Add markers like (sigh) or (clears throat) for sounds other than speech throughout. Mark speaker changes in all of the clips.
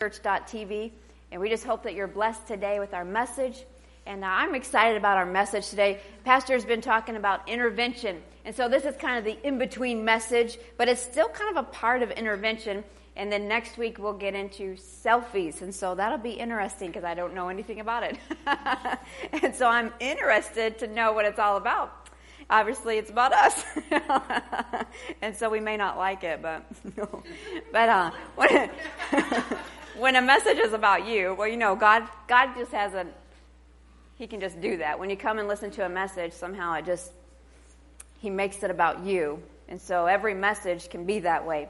Speaker 1: church.tv. And we just hope that you're blessed today with our message. And uh, I'm excited about our message today. Pastor has been talking about intervention. And so this is kind of the in between message, but it's still kind of a part of intervention. And then next week we'll get into selfies. And so that'll be interesting because I don't know anything about it. (laughs) and so I'm interested to know what it's all about obviously it's about us. (laughs) and so we may not like it, but, (laughs) but, uh, when, a message is about you, well, you know, God, God just has a, he can just do that. When you come and listen to a message, somehow it just, he makes it about you. And so every message can be that way.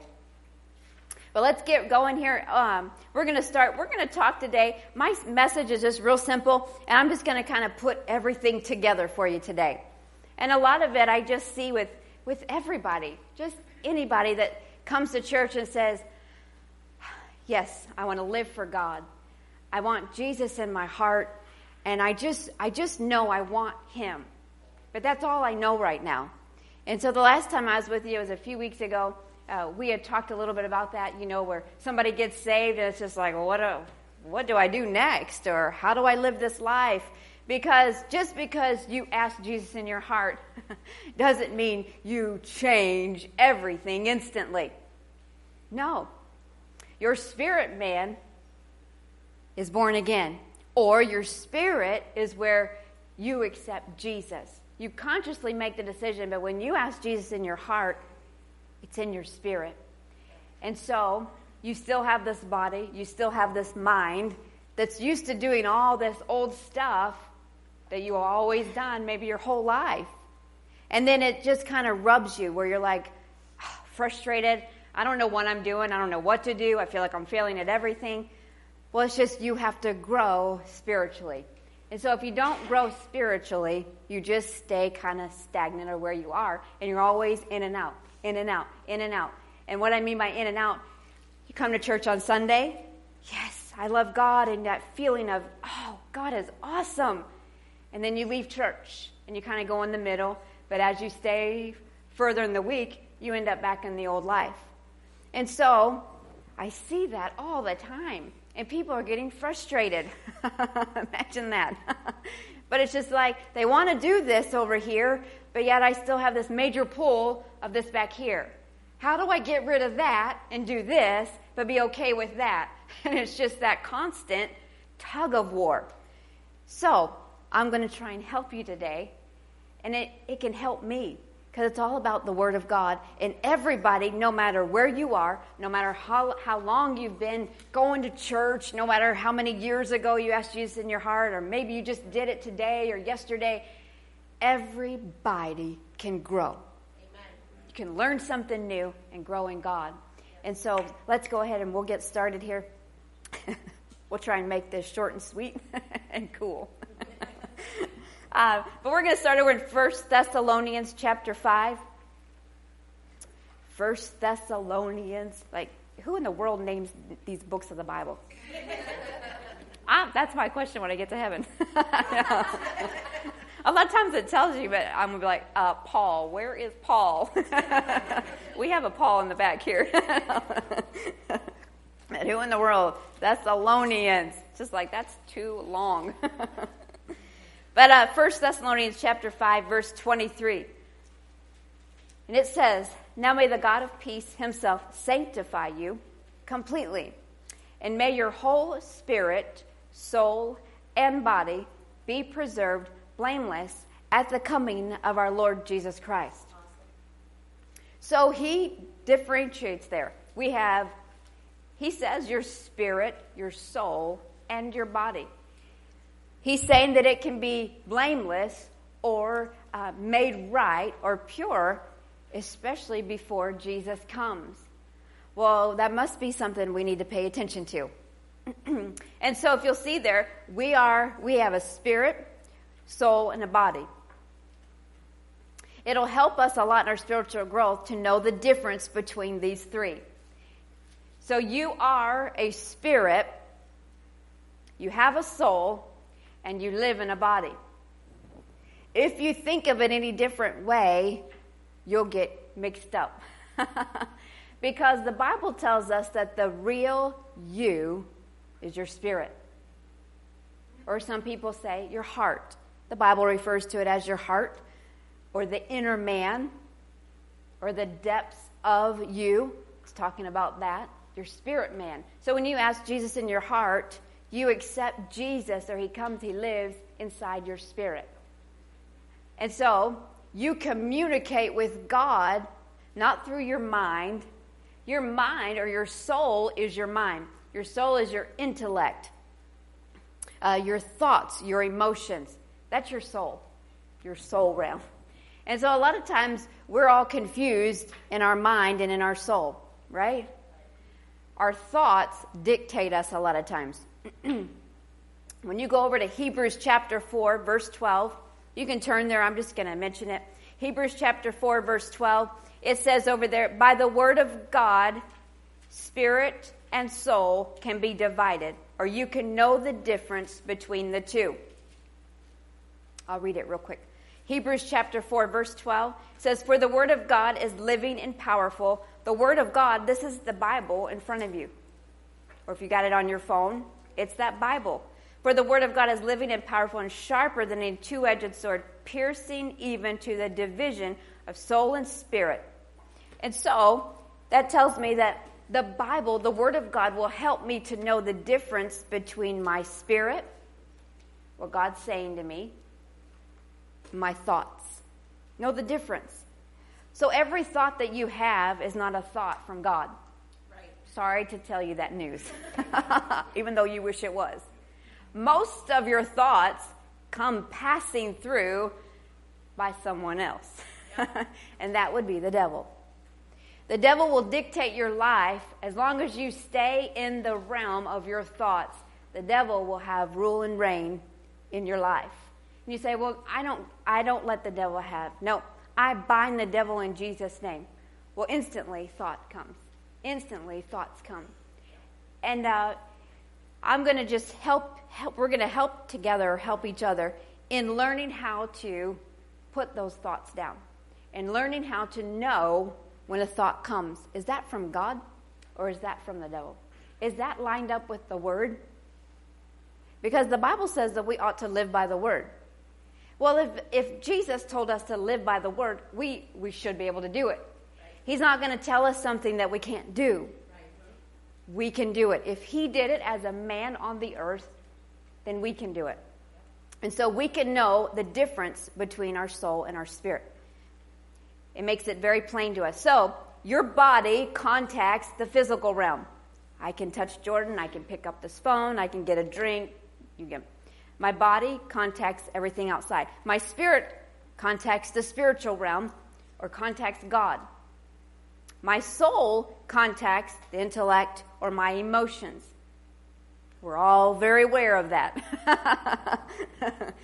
Speaker 1: But let's get going here. Um, we're going to start. We're going to talk today. My message is just real simple, and I'm just going to kind of put everything together for you today. And a lot of it I just see with, with everybody, just anybody that comes to church and says, Yes, I want to live for God. I want Jesus in my heart, and I just I just know I want him. But that's all I know right now. And so the last time I was with you was a few weeks ago. Uh, we had talked a little bit about that, you know, where somebody gets saved and it's just like, well, what, do, what do I do next? Or how do I live this life? Because just because you ask Jesus in your heart (laughs) doesn't mean you change everything instantly. No. Your spirit man is born again, or your spirit is where you accept Jesus. You consciously make the decision, but when you ask Jesus in your heart, it's in your spirit. And so you still have this body, you still have this mind that's used to doing all this old stuff that you always done maybe your whole life. And then it just kind of rubs you where you're like ah, frustrated. I don't know what I'm doing. I don't know what to do. I feel like I'm failing at everything. Well, it's just you have to grow spiritually. And so if you don't grow spiritually, you just stay kind of stagnant or where you are, and you're always in and out, in and out, in and out. And what I mean by in and out, you come to church on Sunday, yes, I love God, and that feeling of, oh, God is awesome. And then you leave church and you kind of go in the middle. But as you stay further in the week, you end up back in the old life. And so I see that all the time. And people are getting frustrated. (laughs) Imagine that. (laughs) but it's just like they want to do this over here, but yet I still have this major pull of this back here. How do I get rid of that and do this, but be okay with that? (laughs) And it's just that constant tug of war. So I'm going to try and help you today. And it, it can help me because it's all about the Word of God. And everybody, no matter where you are, no matter how, how long you've been going to church, no matter how many years ago you asked Jesus in your heart, or maybe you just did it today or yesterday, everybody can grow. Amen. You can learn something new and grow in God. And so let's go ahead and we'll get started here. (laughs) we'll try and make this short and sweet (laughs) and cool. (laughs) Uh, but we're going to start over in 1 Thessalonians chapter 5. 1 Thessalonians, like, who in the world names these books of the Bible? (laughs) ah, that's my question when I get to heaven. (laughs) A lot of times it tells you, but I'm going to be like, uh, Paul, where is Paul? (laughs) we have a Paul in the back here. and who in the world? Thessalonians. Just like, that's too long. But uh, 1 Thessalonians chapter 5, verse 23. And it says, Now may the God of peace himself sanctify you completely, and may your whole spirit, soul, and body be preserved blameless at the coming of our Lord Jesus Christ. So he differentiates there. We have, he says, your spirit, your soul, and your body. He's saying that it can be blameless or uh, made right or pure, especially before Jesus comes. Well, that must be something we need to pay attention to. (clears throat) and so if you'll see there, we are we have a spirit, soul, and a body. It'll help us a lot in our spiritual growth to know the difference between these three. So you are a spirit, you have a soul, and you live in a body. If you think of it any different way, you'll get mixed up. (laughs) because the Bible tells us that the real you is your spirit. Or some people say your heart. The Bible refers to it as your heart, or the inner man, or the depths of you. It's talking about that, your spirit man. So when you ask Jesus in your heart, you accept Jesus, or he comes, he lives inside your spirit. And so you communicate with God not through your mind. Your mind or your soul is your mind. Your soul is your intellect, uh, your thoughts, your emotions. That's your soul, your soul realm. And so a lot of times we're all confused in our mind and in our soul, right? Our thoughts dictate us a lot of times. (clears throat) when you go over to Hebrews chapter 4, verse 12, you can turn there. I'm just going to mention it. Hebrews chapter 4, verse 12. It says over there, by the word of God, spirit and soul can be divided, or you can know the difference between the two. I'll read it real quick. Hebrews chapter 4, verse 12 says, For the word of God is living and powerful. The word of God, this is the Bible in front of you. Or if you got it on your phone, it's that Bible. For the word of God is living and powerful and sharper than a two edged sword, piercing even to the division of soul and spirit. And so that tells me that the Bible, the word of God, will help me to know the difference between my spirit, what God's saying to me, my thoughts. Know the difference. So every thought that you have is not a thought from God. Sorry to tell you that news, (laughs) even though you wish it was most of your thoughts come passing through by someone else. (laughs) and that would be the devil. The devil will dictate your life as long as you stay in the realm of your thoughts. The devil will have rule and reign in your life. And you say, "Well, I don't I don't let the devil have." No, I bind the devil in Jesus name. Well, instantly thought comes. Instantly thoughts come. And uh, I'm going to just help, help we're going to help together, help each other in learning how to put those thoughts down and learning how to know when a thought comes. Is that from God or is that from the devil? Is that lined up with the word? Because the Bible says that we ought to live by the word. Well, if, if Jesus told us to live by the word, we, we should be able to do it. He's not going to tell us something that we can't do we can do it. If he did it as a man on the earth, then we can do it. And so we can know the difference between our soul and our spirit. It makes it very plain to us. So, your body contacts the physical realm. I can touch Jordan, I can pick up this phone, I can get a drink. You get my body contacts everything outside. My spirit contacts the spiritual realm or contacts God. My soul contacts the intellect or my emotions. We're all very aware of that.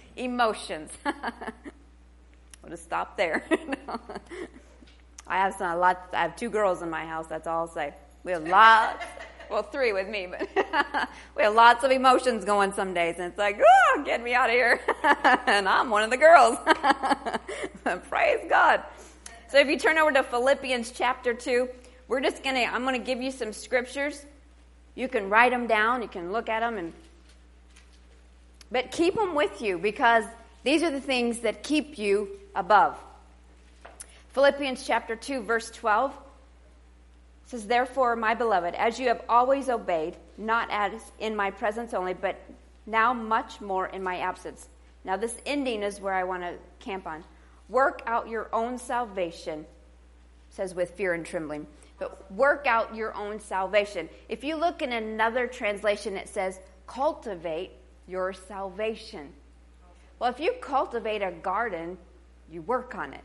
Speaker 1: (laughs) emotions. (laughs) I'll just stop there. (laughs) I have some, a lot, I have two girls in my house, that's all I'll say. We have lots, well, three with me, but we have lots of emotions going some days, and it's like, oh, get me out of here. and I'm one of the girls. Praise God. So if you turn over to Philippians chapter 2, we're just going to, I'm going to give you some scriptures. You can write them down, you can look at them, and, but keep them with you because these are the things that keep you above. Philippians chapter 2, verse 12 says, Therefore, my beloved, as you have always obeyed, not as in my presence only, but now much more in my absence. Now, this ending is where I want to camp on. Work out your own salvation, says with fear and trembling. But work out your own salvation. If you look in another translation, it says, cultivate your salvation. Well, if you cultivate a garden, you work on it.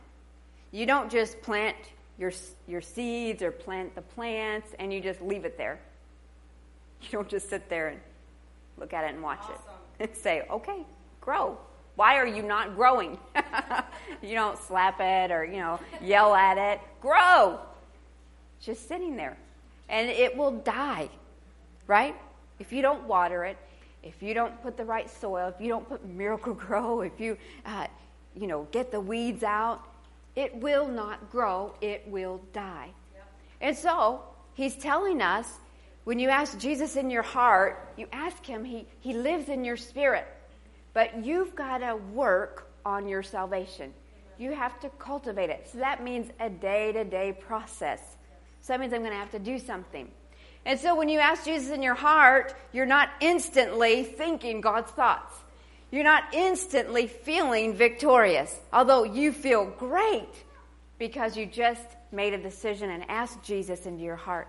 Speaker 1: You don't just plant your, your seeds or plant the plants and you just leave it there. You don't just sit there and look at it and watch awesome. it and say, okay, grow. Why are you not growing? (laughs) you don't slap it or, you know, yell at it. Grow. Just sitting there. And it will die, right? If you don't water it, if you don't put the right soil, if you don't put Miracle-Gro, (laughs) if you, uh, you know, get the weeds out, it will not grow. It will die. Yep. And so he's telling us When you ask Jesus in your heart, you ask him, he, he lives in your spirit. But you've got to work on your salvation. You have to cultivate it. So that means a day to day process. So that means I'm going to have to do something. And so when you ask Jesus in your heart, you're not instantly thinking God's thoughts. You're not instantly feeling victorious, although you feel great because you just made a decision and asked Jesus into your heart.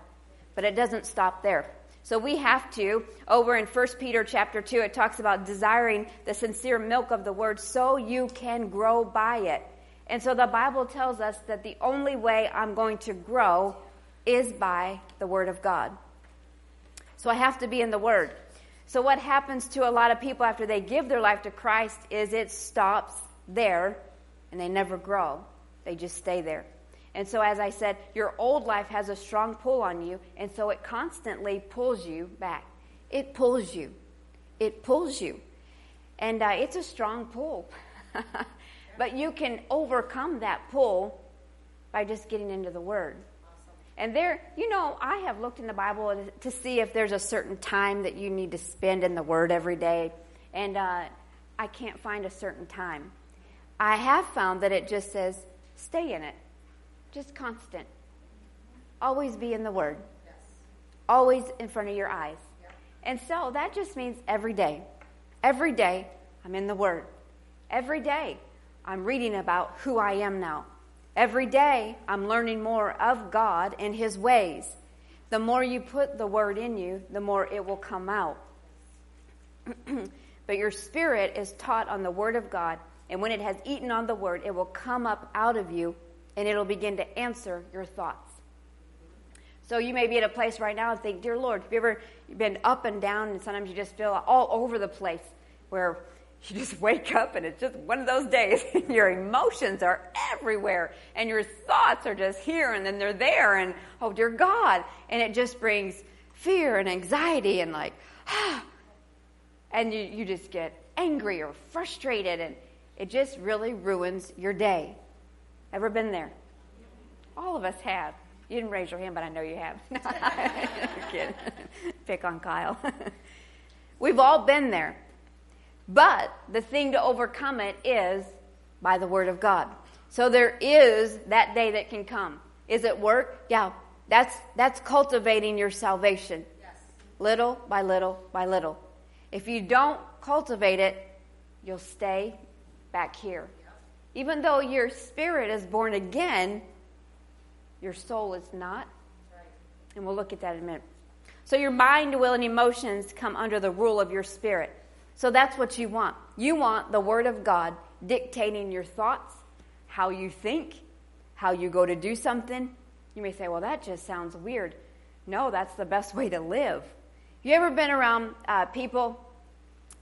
Speaker 1: But it doesn't stop there. So we have to, over in 1 Peter chapter 2, it talks about desiring the sincere milk of the word so you can grow by it. And so the Bible tells us that the only way I'm going to grow is by the word of God. So I have to be in the word. So what happens to a lot of people after they give their life to Christ is it stops there and they never grow. They just stay there. And so, as I said, your old life has a strong pull on you, and so it constantly pulls you back. It pulls you. It pulls you. And uh, it's a strong pull. (laughs) but you can overcome that pull by just getting into the Word. And there, you know, I have looked in the Bible to see if there's a certain time that you need to spend in the Word every day. And uh, I can't find a certain time. I have found that it just says, stay in it. Just constant. Always be in the Word. Yes. Always in front of your eyes. And so that just means every day. Every day, I'm in the Word. Every day, I'm reading about who I am now. Every day, I'm learning more of God and His ways. The more you put the Word in you, the more it will come out. (clears throat) but your spirit is taught on the Word of God, and when it has eaten on the Word, it will come up out of you and it'll begin to answer your thoughts. So you may be at a place right now and think, Dear Lord, have you ever been up and down and sometimes you just feel all over the place where you just (laughs) wake up and it's just one of those days (laughs) your emotions are everywhere and your thoughts are just here and then they're there and oh dear God. And it just brings fear and anxiety and like, ah, and you, you just get angry or frustrated and it just really ruins your day. Ever been there? All of us have. You didn't raise your hand, but I know you have. (laughs) kidding. Pick on Kyle. (laughs) We've all been there. But the thing to overcome it is by the Word of God. So there is that day that can come. Is it work? Yeah. That's, that's cultivating your salvation. Yes. Little by little by little. If you don't cultivate it, you'll stay back here. Even though your spirit is born again, your soul is not. And we'll look at that in a minute. So your mind, will, and emotions come under the rule of your spirit. So that's what you want. You want the Word of God dictating your thoughts, how you think, how you go to do something. You may say, well, that just sounds weird. No, that's the best way to live. You ever been around uh, people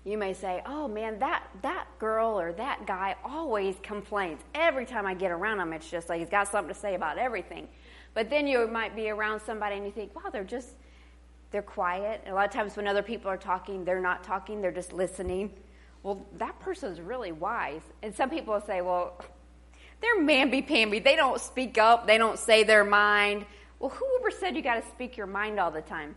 Speaker 1: you may say, "Oh man, that that girl or that guy always complains. Every time I get around him, it's just like he's got something to say about everything." But then you might be around somebody and you think, "Wow, they're just they're quiet." And a lot of times when other people are talking, they're not talking; they're just listening. Well, that person's really wise. And some people say, "Well, they're mamby-pamby. They don't speak up. They don't say their mind." Well, whoever said you got to speak your mind all the time?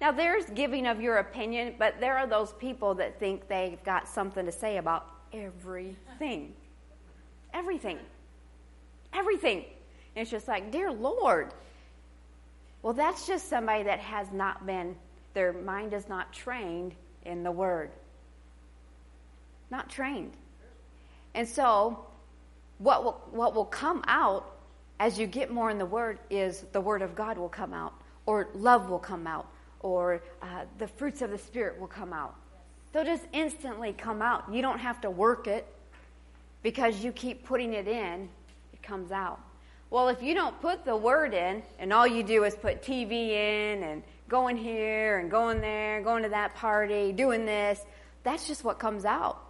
Speaker 1: Now, there's giving of your opinion, but there are those people that think they've got something to say about everything. Everything. Everything. And it's just like, dear Lord. Well, that's just somebody that has not been, their mind is not trained in the Word. Not trained. And so, what will, what will come out as you get more in the Word is the Word of God will come out, or love will come out, or uh, the fruits of the Spirit will come out. They'll just instantly come out. You don't have to work it because you keep putting it in, it comes out. Well, if you don't put the word in and all you do is put TV in and going here and going there, going to that party, doing this, that's just what comes out.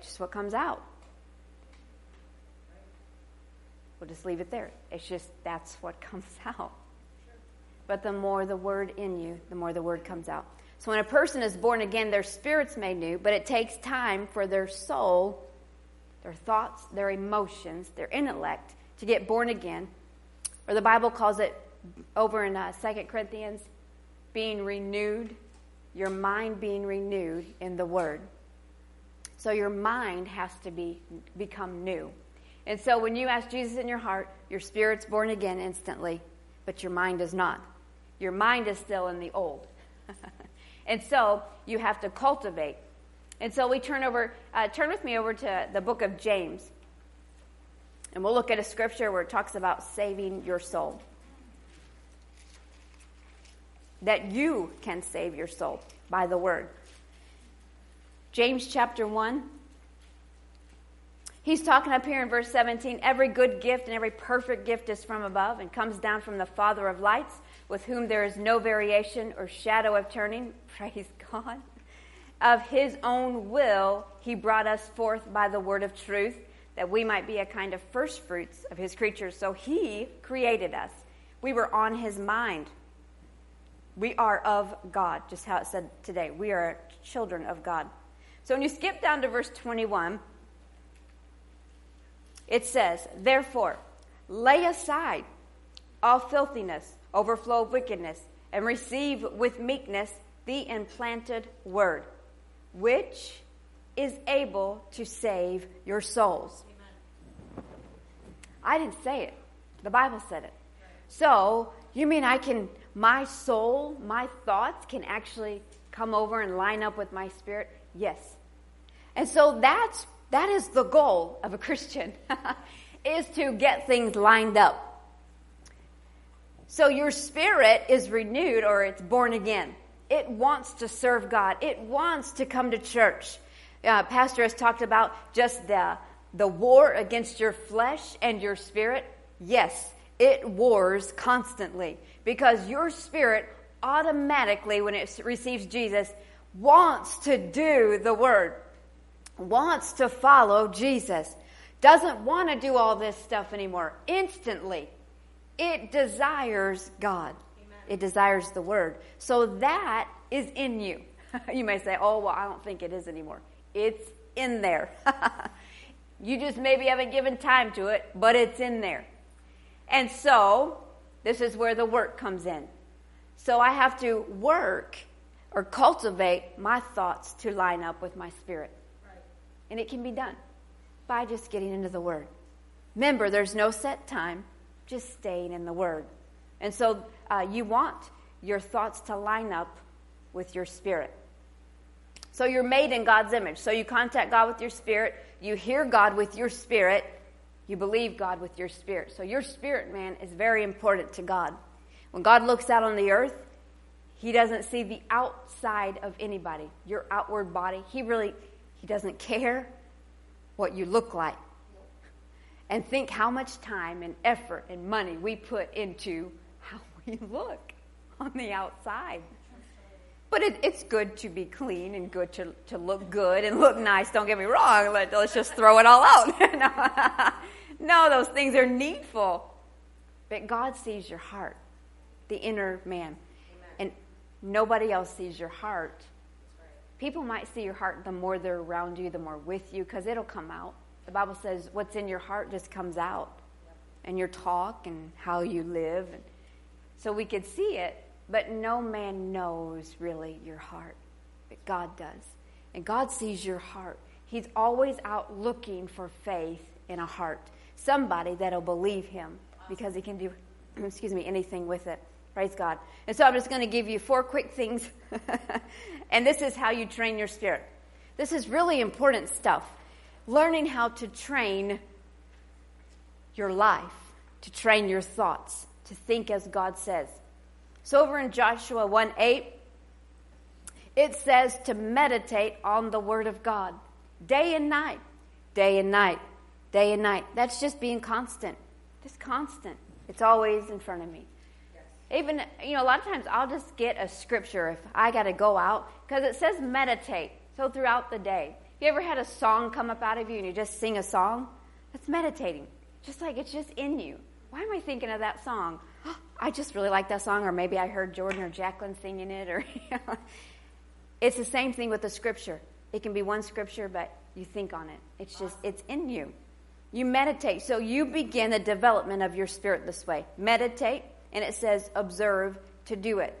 Speaker 1: Just what comes out. We'll just leave it there. It's just that's what (laughs) comes out but the more the word in you, the more the word comes out. So when a person is born again, their spirit's made new, but it takes time for their soul, their thoughts, their emotions, their intellect to get born again. Or the Bible calls it over in uh, 2 Corinthians, being renewed, your mind being renewed in the Word. So your mind has to be become new. And so when you ask Jesus in your heart, your spirit's born again instantly, but your mind is not. Your mind is still in the old. (laughs) and so you have to cultivate. And so we turn over, uh, turn with me over to the book of James. And we'll look at a scripture where it talks about saving your soul. That you can save your soul by the word. James chapter 1. He's talking up here in verse 17 every good gift and every perfect gift is from above and comes down from the Father of lights, with whom there is no variation or shadow of turning. (laughs) Praise God. Of his own will, he brought us forth by the word of truth that we might be a kind of first fruits of his creatures. So he created us. We were on his mind. We are of God, just how it said today. We are children of God. So when you skip down to verse 21, it says, Therefore, lay aside all filthiness, overflow of wickedness, and receive with meekness the implanted word, which is able to save your souls. Amen. I didn't say it. The Bible said it. So, you mean I can, my soul, my thoughts can actually come over and line up with my spirit? Yes. And so that's, that is the goal of a Christian, (laughs) is to get things lined up. So your spirit is renewed or it's born again. It wants to serve God. It wants to come to church uh, Pastor has talked about just the, the war against your flesh and your spirit. Yes, it wars constantly because your spirit automatically, when it receives Jesus, wants to do the word, wants to follow Jesus, doesn't want to do all this stuff anymore. Instantly, it desires God. Amen. It desires the word. So that is in you. (laughs) you may say, oh, well, I don't think it is anymore. It's in there. (laughs) you just maybe haven't given time to it, but it's in there. And so, this is where the work comes in. So, I have to work or cultivate my thoughts to line up with my spirit. Right. And it can be done by just getting into the Word. Remember, there's no set time, just staying in the Word. And so, uh, you want your thoughts to line up with your spirit. So you're made in God's image. So you contact God with your spirit, you hear God with your spirit, you believe God with your spirit. So your spirit, man, is very important to God. When God looks out on the earth, he doesn't see the outside of anybody, your outward body. He really he doesn't care what you look like. And think how much time and effort and money we put into how (laughs) we look on the outside. But it, it's good to be clean and good to, to look good and look nice. Don't get me wrong. Let, us just throw it all out. (laughs) no, no, those things are needful. But God sees your heart, the inner man. Amen. And nobody else sees your heart. Right. People might see your heart the more they're around you, the more with you, because it'll come out. The Bible says what's in your heart just comes out. And your talk and how you live. So we could see it, but no man knows really your heart, but God does. And God sees your heart. He's always out looking for faith in a heart. Somebody that'll believe him because he can do, (clears throat) excuse me, anything with it. Praise God. And so I'm just going to give you four quick things. (laughs) and this is how you train your spirit. This is really important stuff. Learning how to train your life, to train your thoughts, to think as God says. So over in Joshua 1 8, it says to meditate on the Word of God day and night, day and night, day and night. That's just being constant, just constant. It's always in front of me. Yes. Even, you know, a lot of times I'll just get a scripture if I got to go out because it says meditate. So throughout the day, you ever had a song come up out of you and you just sing a song? That's meditating. Just like it's just in you. Why am I thinking of that song? (gasps) I just really like that song, or maybe I heard Jordan or Jacqueline singing it, or (laughs) it's the same thing with the scripture. It can be one scripture, but you think on it. It's just it's in you. You meditate. So you begin the development of your spirit this way. Meditate, and it says observe to do it.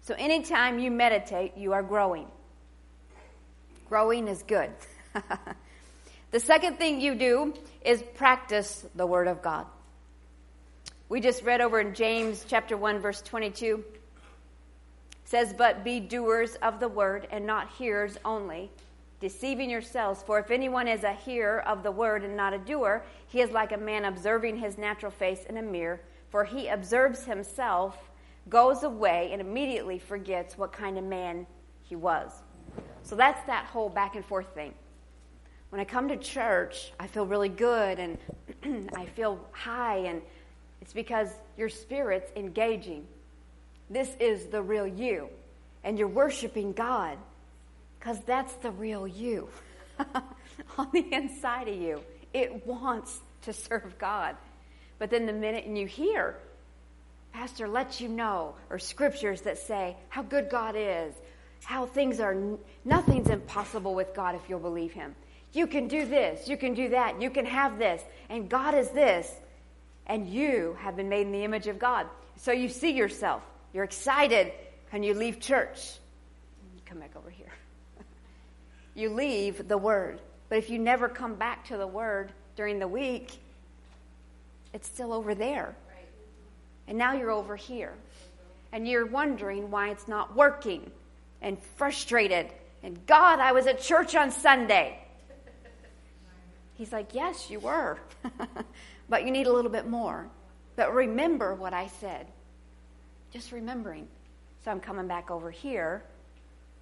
Speaker 1: So anytime you meditate, you are growing. Growing is good. (laughs) the second thing you do is practice the Word of God. We just read over in James chapter 1 verse 22 says but be doers of the word and not hearers only deceiving yourselves for if anyone is a hearer of the word and not a doer he is like a man observing his natural face in a mirror for he observes himself goes away and immediately forgets what kind of man he was so that's that whole back and forth thing when i come to church i feel really good and (clears throat) i feel high and it's because your spirit's engaging. This is the real you. And you're worshiping God because that's the real you (laughs) on the inside of you. It wants to serve God. But then the minute you hear, Pastor lets you know, or scriptures that say how good God is, how things are, nothing's impossible with God if you'll believe Him. You can do this, you can do that, you can have this, and God is this and you have been made in the image of God. So you see yourself, you're excited, and you leave church. Come back over here. (laughs) you leave the Word. But if you never come back to the Word during the week, it's still over there. And now you're over here. And you're wondering why it's not working and frustrated. And God, I was at church on Sunday. He's like, Yes, you were. (laughs) but you need a little bit more. But remember what I said. Just remembering. So I'm coming back over here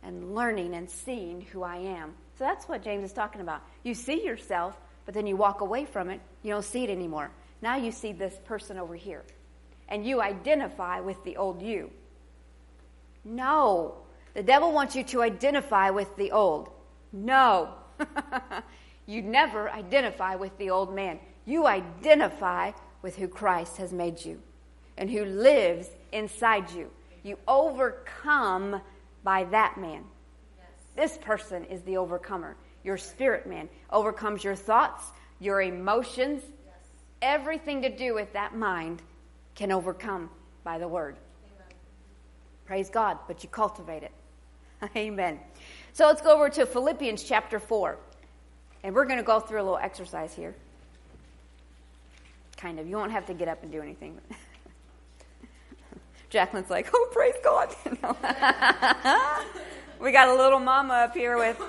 Speaker 1: and learning and seeing who I am. So that's what James is talking about. You see yourself, but then you walk away from it. You don't see it anymore. Now you see this person over here. And you identify with the old you. No. The devil wants you to identify with the old. No. (laughs) you never identify with the old man you identify with who Christ has made you and who lives inside you. You overcome by that man. This person is the overcomer. Your spirit man overcomes your thoughts, your emotions, everything to do with that mind can overcome by the word. Praise God, but you cultivate it. (laughs) Amen. So let's go over to Philippians chapter 4. And we're going to go through a little exercise here. Kind of. You won't have to get up and do anything. (laughs) Jacqueline's like, oh, praise God. (laughs) we got a little mama up here with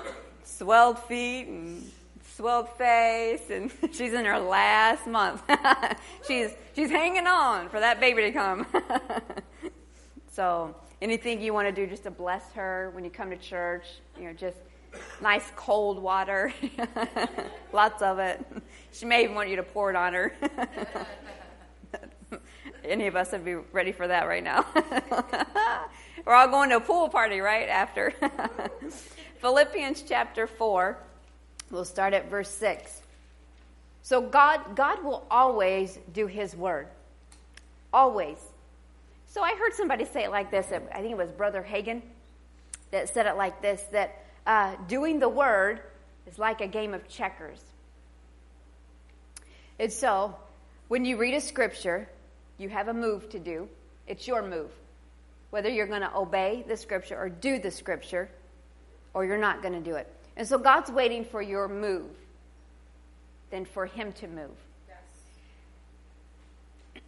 Speaker 1: swelled feet and swelled face, and she's in her last month. she's she's hanging on for that baby to come. so, anything you want to do just to bless her when you come to church, you know, just nice cold water, (laughs) lots of it. She may even want you to pour it on her. (laughs) Any of us would be ready for that right now. (laughs) We're all going to a pool party right after. Philippians chapter 4, we'll start at verse 6. So God, God will always do his word. Always. So I heard somebody say it like this. I think it was Brother Hagin that said it like this that uh, doing the word is like a game of checkers. And so, when you read a scripture, you have a move to do. It's your move. Whether you're going to obey the scripture or do the scripture, or you're not going to do it. And so, God's waiting for your move than for Him to move.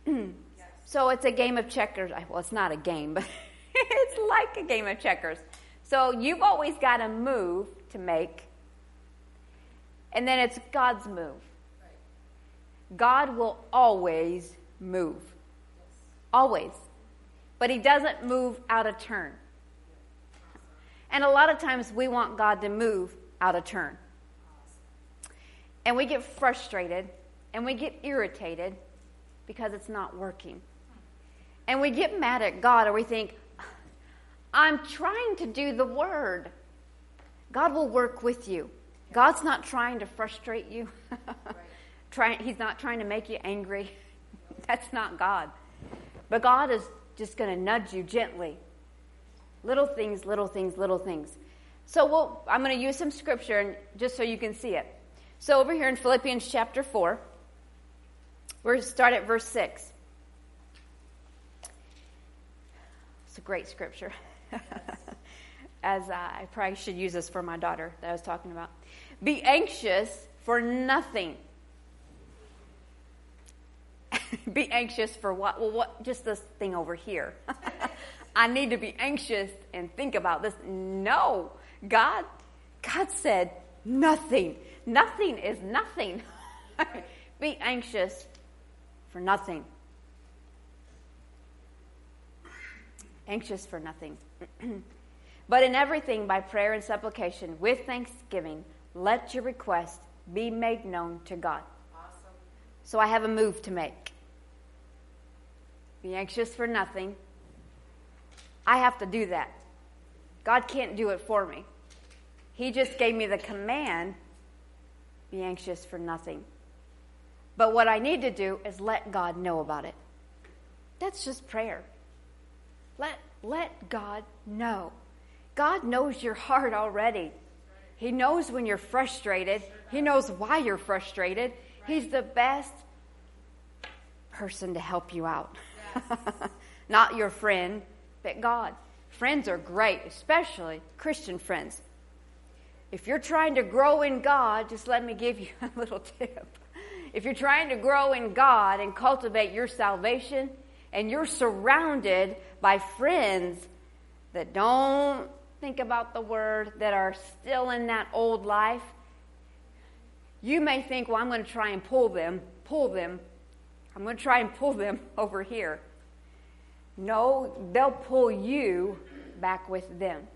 Speaker 1: Yes. (clears throat) so, it's a game of checkers. Well, it's not a game, but (laughs) it's like a game of checkers. So you've always got a move to make, and then it's God's move. God will always move. Always. But He doesn't move out of turn. And a lot of times we want God to move out of turn. And we get frustrated and we get irritated because it's not working. And we get mad at God or we think, I'm trying to do the word. God will work with you. God's not trying to frustrate you. (laughs) Try, he's not trying to make you angry. (laughs) That's not God. But God is just going to nudge you gently. Little things, little things, little things. So we'll, I'm going to use some scripture and, just so you can see it. So over here in Philippians chapter 4, we're going to start at verse 6. It's a great scripture. (laughs) As uh, I probably should use this for my daughter that I was talking about. Be anxious for nothing. (laughs) be anxious for what? Well, what? Just this thing over here. (laughs) I need to be anxious and think about this. No, God, God said nothing. Nothing is nothing. be anxious for nothing. Anxious for nothing. (clears throat) but in everything, by prayer and supplication, with thanksgiving, let your request be made known to God. Awesome. So I have a move to make. Be anxious for nothing. I have to do that. God can't do it for me. He just gave me the command be anxious for nothing. But what I need to do is let God know about it. That's just prayer. Let, let God know. God knows your heart already. He knows when you're frustrated. He knows why you're frustrated. He's the best person to help you out. (laughs) Not your friend, but God. Friends are great, especially Christian friends. If you're trying to grow in God, just let me give you (laughs) a little tip. If you're trying to grow in God and cultivate your salvation, and you're surrounded by friends that don't think about the word, that are still in that old life, you may think, well, I'm going to try and pull them, pull them. I'm going to try and pull them (laughs) over here. No, they'll pull you back with them.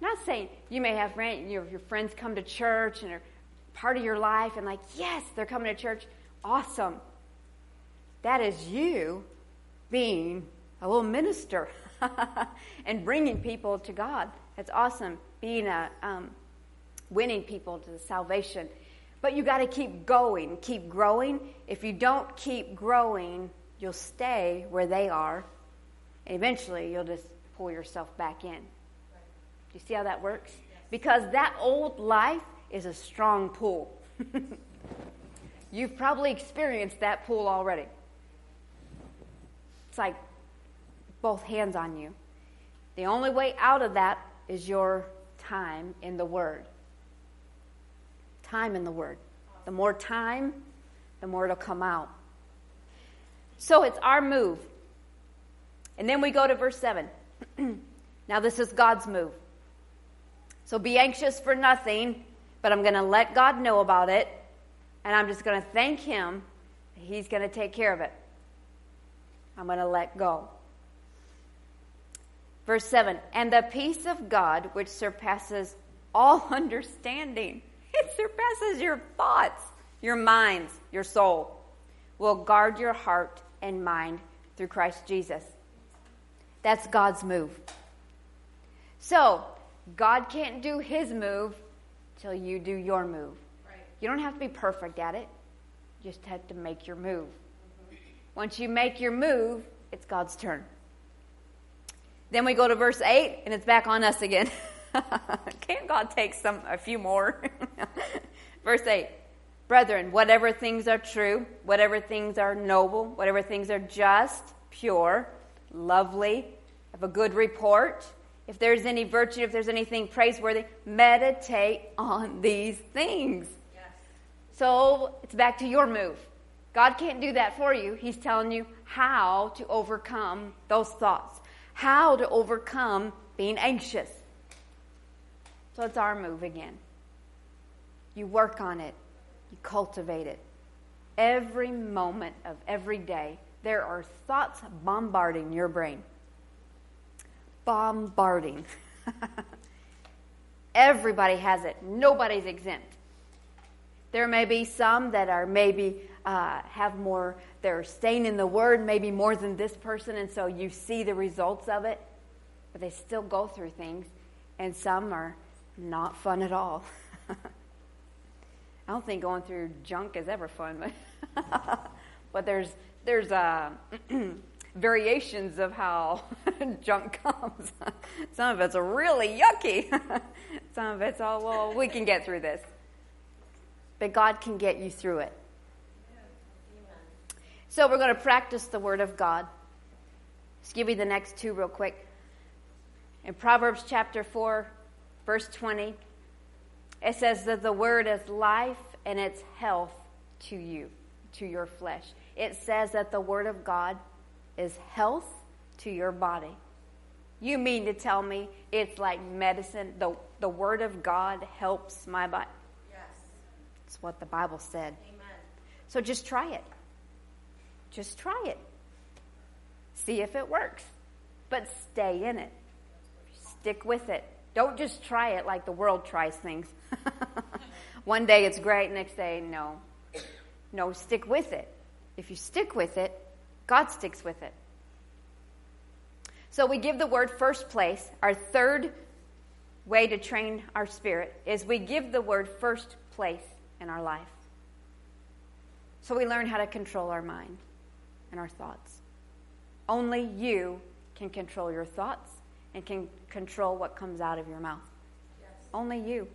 Speaker 1: Not saying you may have friends, your, your friends come to church and are part of your life and like, yes, they're coming to church. Awesome. That is you being a little minister (laughs) and bringing people to God. That's awesome. Being a um, winning people to salvation. But you got to keep going, keep growing. If you don't keep growing, you'll stay where they are. And eventually, you'll just pull yourself back in. Do you see how that works? Because that old life is a strong pull. (laughs) You've probably experienced that pull already. It's like both hands on you. The only way out of that is your time in the Word. Time in the Word. The more time, the more it'll come out. So it's our move. And then we go to verse 7. (clears throat) now, this is God's move. So be anxious for nothing, but I'm going to let God know about it, and I'm just going to thank Him. He's going to take care of it. I'm going to let go. Verse 7 And the peace of God, which surpasses all (laughs) understanding, (laughs) it surpasses your thoughts, your minds, your soul, will guard your heart and mind through Christ Jesus. That's God's move. So, God can't do his move till you do your move. Right. You don't have to be perfect at it. You just have to make your move. Once you make your move, it's God's turn. Then we go to verse 8 and it's back on us again. (laughs) Can't God take some a few more? (laughs) verse 8. Brethren, whatever things are true, whatever things are noble, whatever things are just, pure, lovely, have a good report, if there's any virtue, if there's anything praiseworthy, meditate on these things. Yes. So it's back to your move. God can't do that for you. He's telling you how to overcome those thoughts, how to overcome being anxious. So it's our move again. You work on it, you cultivate it. Every moment of every day, there are thoughts bombarding your brain bombarding. (laughs) Everybody has it. Nobody's exempt. There may be some that are maybe uh, have more, they're staying in the Word maybe more than this person, and so you see the results of it, but they still go through things, and some are not fun at all. (laughs) I don't think going through junk is ever fun, but, (laughs) but there's there's uh, (clears throat) variations of how (laughs) junk comes. Some of it's really yucky. Some of it's, oh, well, we can get through this. But God can get you through it. So we're going to practice the Word of God. Let's give you the next two real quick. In Proverbs chapter 4, verse 20, it says that the word is life and it's health to you, to your flesh. It says that the word of God is health to your body. You mean to tell me it's like medicine? The, the word of God helps my body? That's what the Bible said. Amen. So just try it. Just try it. See if it works. But stay in it. Stick with it. Don't just try it like the world tries things. (laughs) One day it's great, next day, no. No, stick with it. If you stick with it, God sticks with it. So we give the word first place. Our third way to train our spirit is we give the word first place in our life. So we learn how to control our mind and our thoughts. Only you can control your thoughts and can control what comes out of your mouth. Yes. Only you.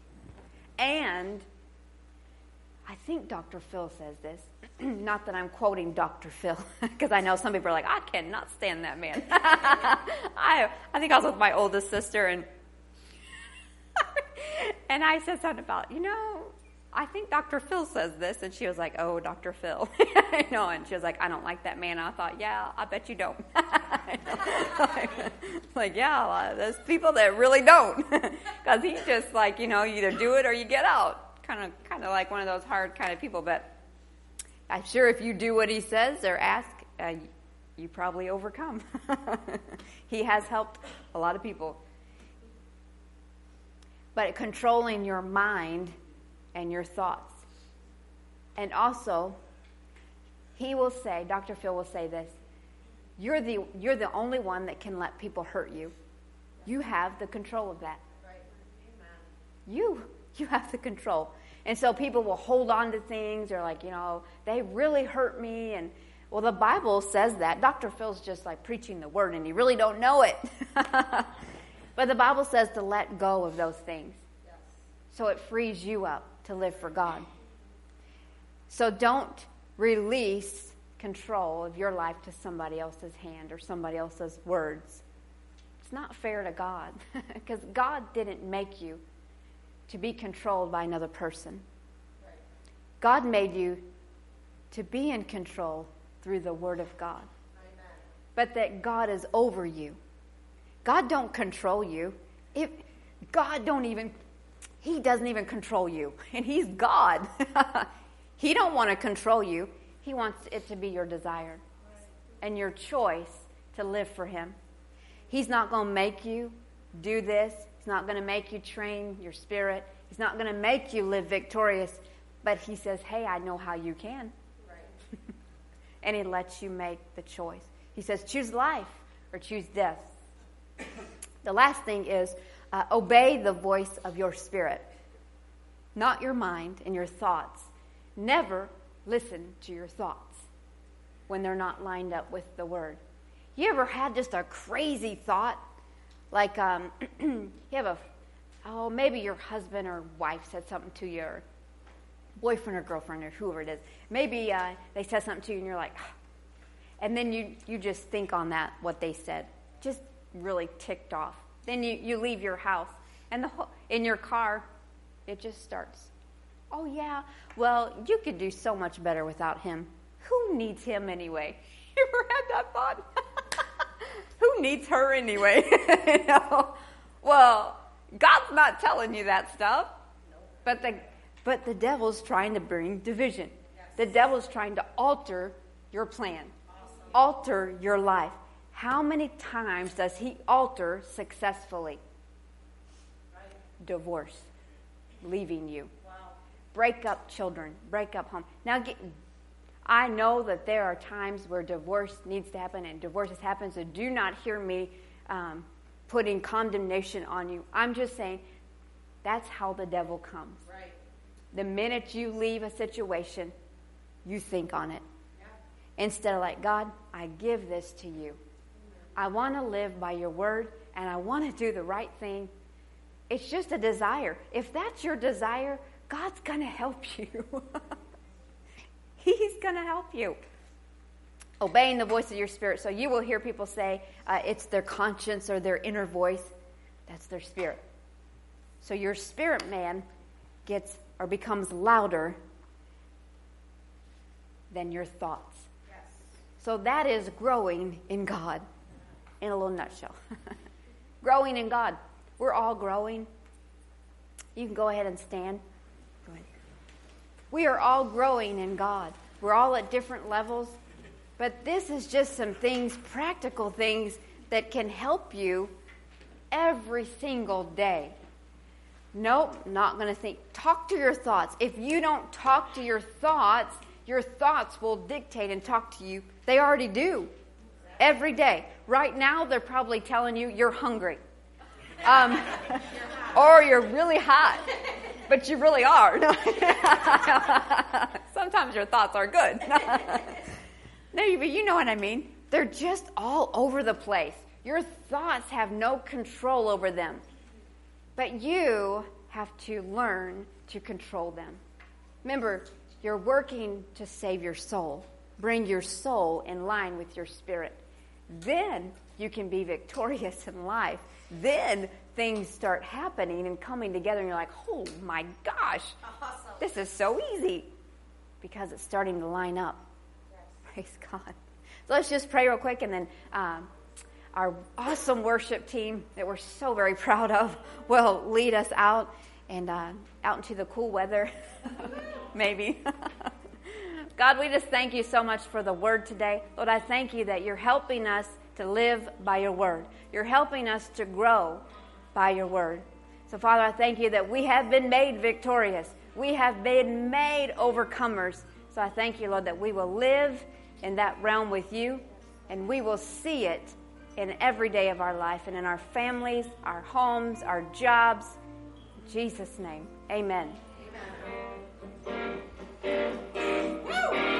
Speaker 1: (laughs) and I think Dr. Phil says this. (clears throat) Not that I'm quoting Dr. Phil, (laughs) because I know some people are like, I cannot stand that man. (laughs) I, I think I was with my oldest sister, and and I said something about, you know, I think Dr. Phil says this, and she was like, oh, Dr. Phil. (laughs) you know, and she was like, I don't like that man. I thought, yeah, I bet you don't. like, (laughs) like, yeah, there's people that really don't, (laughs) because he's just like, you know, you either do it or you get out kind of kind of like one of those hard kind of people. But I'm sure if you do what he says or ask, uh, you probably overcome. he has helped a lot of people. But controlling your mind and your thoughts. And also, he will say, Dr. Phil will say this you're the, you're the only one that can let people hurt you. You have the control of that. Right. You You have the control. And so people will hold on to things or like, you know, they really hurt me and well the Bible says that. Dr. Phil's just like preaching the word and you really don't know it. (laughs) but the Bible says to let go of those things. Yes. So it frees you up to live for God. So don't release control of your life to somebody else's hand or somebody else's words. It's not fair to God (laughs) because God didn't make you to be controlled by another person. God made you to be in control through the Word of God. But that God is over you. God don't control you. If God don't even he doesn't even control you. And he's God. (laughs) he don't want to control you. He wants it to be your desire and your choice to live for him. He's not going to make you do this. He's not going to make you train your spirit. He's not going to make you live victorious. But He says, hey, I know how you can. Right. (laughs) and He lets you make the choice. He says, choose life or choose death. the last thing is uh, obey the voice of your spirit, not your mind and your thoughts. Never listen to your thoughts when they're not lined up with the word. You ever had just a crazy thought like, um, (clears throat) you have a, oh, maybe your husband or wife said something to you, or boyfriend or girlfriend or whoever it is. Maybe uh, they said something to you and you're like, ah. and then you, you just think on that, what they said. Just really ticked off. Then you, you leave your house and the whole, in your car, it just starts. Oh, yeah, well, you could do so much better without him. Who needs him anyway? (laughs) You ever had that thought? (laughs) who needs her anyway? (laughs) you know? Well, God's not telling you that stuff. But the but the devil's trying to bring division. Yes. The devil's trying to alter your plan. Awesome. Alter your life. How many times does he alter successfully? Right. Divorce, leaving you. Wow. Break up children, break up home. Now get I know that there are times where divorce needs to happen and divorces happen, so do not hear me um, putting condemnation on you. I'm just saying that's how the devil comes. Right. The minute you leave a situation, you think on it. Yeah. Instead of like, God, I give this to you. I want to live by your word and I want to do the right thing. It's just a desire. If that's your desire, God's going to help (laughs) you. He's going to help you. obeying the voice of your spirit. So you will hear people say uh, it's their conscience or their inner voice. That's their spirit. So your spirit man gets or becomes louder than your thoughts. Yes. So that is growing in God in a little nutshell. (laughs) growing in God. We're all growing. You can go ahead and stand. We are all growing in God. We're all at different levels. But this is just some things, practical things, that can help you every single day. Nope, not going to think. Talk to your thoughts. If you don't talk to your thoughts, your thoughts will dictate and talk to you. They already do. Every day. Right now, they're probably telling you you're hungry. (laughs) Um, or you're really hot. But you really are. (laughs) Sometimes your thoughts are good. (laughs) no, but you know what I mean. They're just all over the place. Your thoughts have no control over them. But you have to learn to control them. Remember, you're working to save your soul, bring your soul in line with your spirit. Then you can be victorious in life. Then things start happening and coming together, and you're like, oh my gosh, awesome. this is so easy because it's starting to line up. Yes. Praise God. So let's just pray real quick, and then um, our awesome worship team that we're so very proud of will lead us out and uh, out into the cool weather, (laughs) maybe. (laughs) God, we just thank you so much for the word today. Lord, I thank you that you're helping us to live by your word. You're helping us to grow by your word. So, Father, I thank you that we have been made victorious. We have been made overcomers. So I thank you, Lord, that we will live in that realm with you and we will see it in every day of our life and in our families, our homes, our jobs. In Jesus' name, amen. Woo!